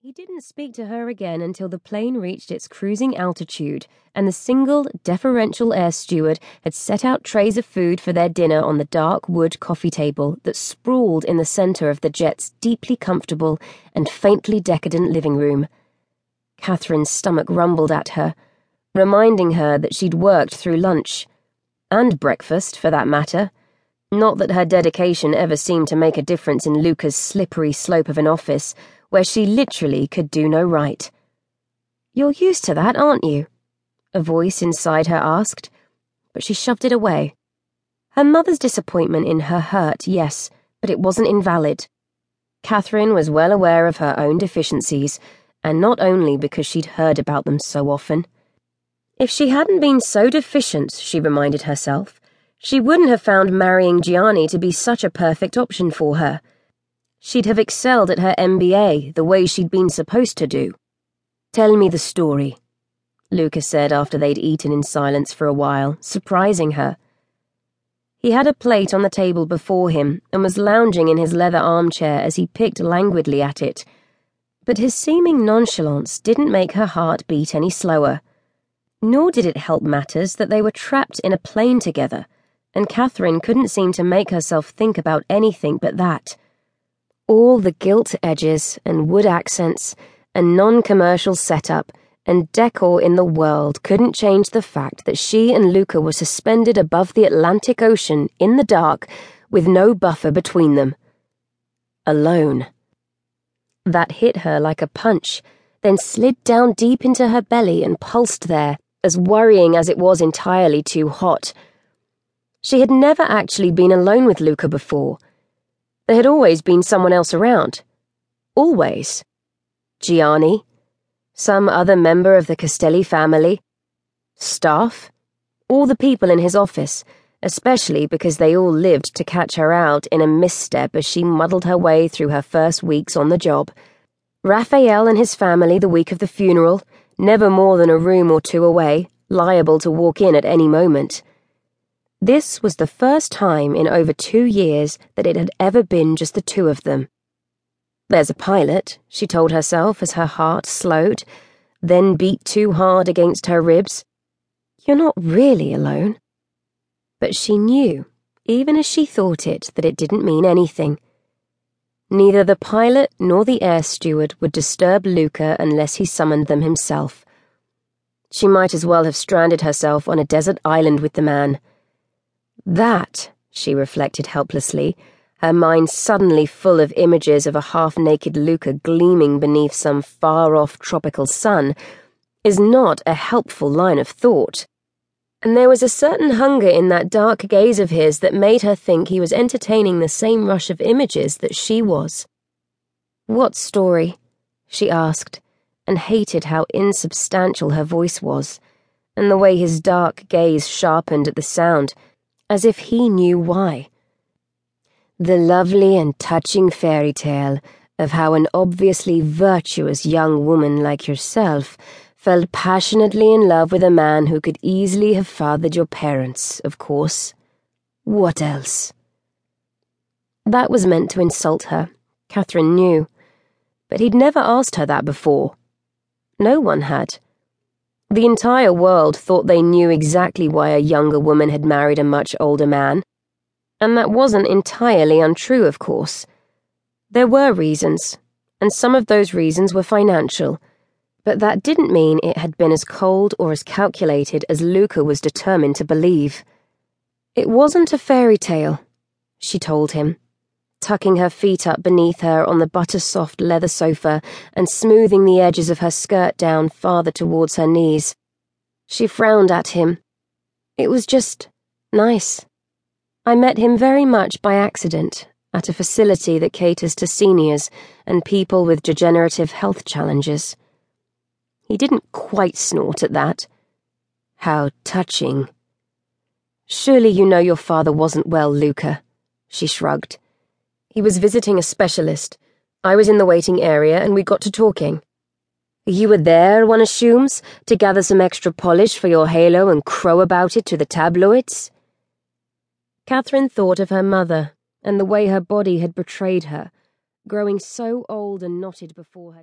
He didn't speak to her again until the plane reached its cruising altitude and the single, deferential air steward had set out trays of food for their dinner on the dark wood coffee table that sprawled in the center of the jet's deeply comfortable and faintly decadent living room. Kathryn's stomach rumbled at her, reminding her that she'd worked through lunch. And breakfast, for that matter. Not that her dedication ever seemed to make a difference in Luca's slippery slope of an office where she literally could do no right. You're used to that, aren't you? A voice inside her asked, but she shoved it away. Her mother's disappointment in her hurt, yes, but it wasn't invalid. Kathryn was well aware of her own deficiencies, and not only because she'd heard about them so often. If she hadn't been so deficient, she reminded herself, she wouldn't have found marrying Gianni to be such a perfect option for her. She'd have excelled at her MBA the way she'd been supposed to do. Tell me the story, Luca said after they'd eaten in silence for a while, surprising her. He had a plate on the table before him and was lounging in his leather armchair as he picked languidly at it. But his seeming nonchalance didn't make her heart beat any slower. Nor did it help matters that they were trapped in a plane together, and Kathryn couldn't seem to make herself think about anything but that. All the gilt edges and wood accents and non commercial setup and decor in the world couldn't change the fact that she and Luca were suspended above the Atlantic Ocean in the dark with no buffer between them. Alone. That hit her like a punch, then slid down deep into her belly and pulsed there, as worrying as it was entirely too hot. She had never actually been alone with Luca before there had always been someone else around. Always. Gianni. Some other member of the Castelli family. Staff. All the people in his office, especially because they all lived to catch her out in a misstep as she muddled her way through her first weeks on the job. Raphael and his family the week of the funeral, never more than a room or two away, liable to walk in at any moment. This was the first time in over two years that it had ever been just the two of them. There's a pilot, she told herself as her heart slowed, then beat too hard against her ribs. You're not really alone. But she knew, even as she thought it, that it didn't mean anything. Neither the pilot nor the air steward would disturb Luca unless he summoned them himself. She might as well have stranded herself on a desert island with the man. That, she reflected helplessly, her mind suddenly full of images of a half naked Luca gleaming beneath some far off tropical sun, is not a helpful line of thought. And there was a certain hunger in that dark gaze of his that made her think he was entertaining the same rush of images that she was. What story? she asked, and hated how insubstantial her voice was, and the way his dark gaze sharpened at the sound as if he knew why. The lovely and touching fairy tale of how an obviously virtuous young woman like yourself fell passionately in love with a man who could easily have fathered your parents, of course. What else? That was meant to insult her, Kathryn knew, but he'd never asked her that before. No one had. The entire world thought they knew exactly why a younger woman had married a much older man. And that wasn't entirely untrue, of course. There were reasons, and some of those reasons were financial, but that didn't mean it had been as cold or as calculated as Luca was determined to believe. It wasn't a fairy tale, she told him tucking her feet up beneath her on the butter soft leather sofa and smoothing the edges of her skirt down farther towards her knees. She frowned at him. It was just nice. I met him very much by accident at a facility that caters to seniors and people with degenerative health challenges. He didn't quite snort at that. How touching. Surely you know your father wasn't well, Luca, she shrugged. He was visiting a specialist. I was in the waiting area and we got to talking. You were there, one assumes, to gather some extra polish for your halo and crow about it to the tabloids? Kathryn thought of her mother and the way her body had betrayed her, growing so old and knotted before her.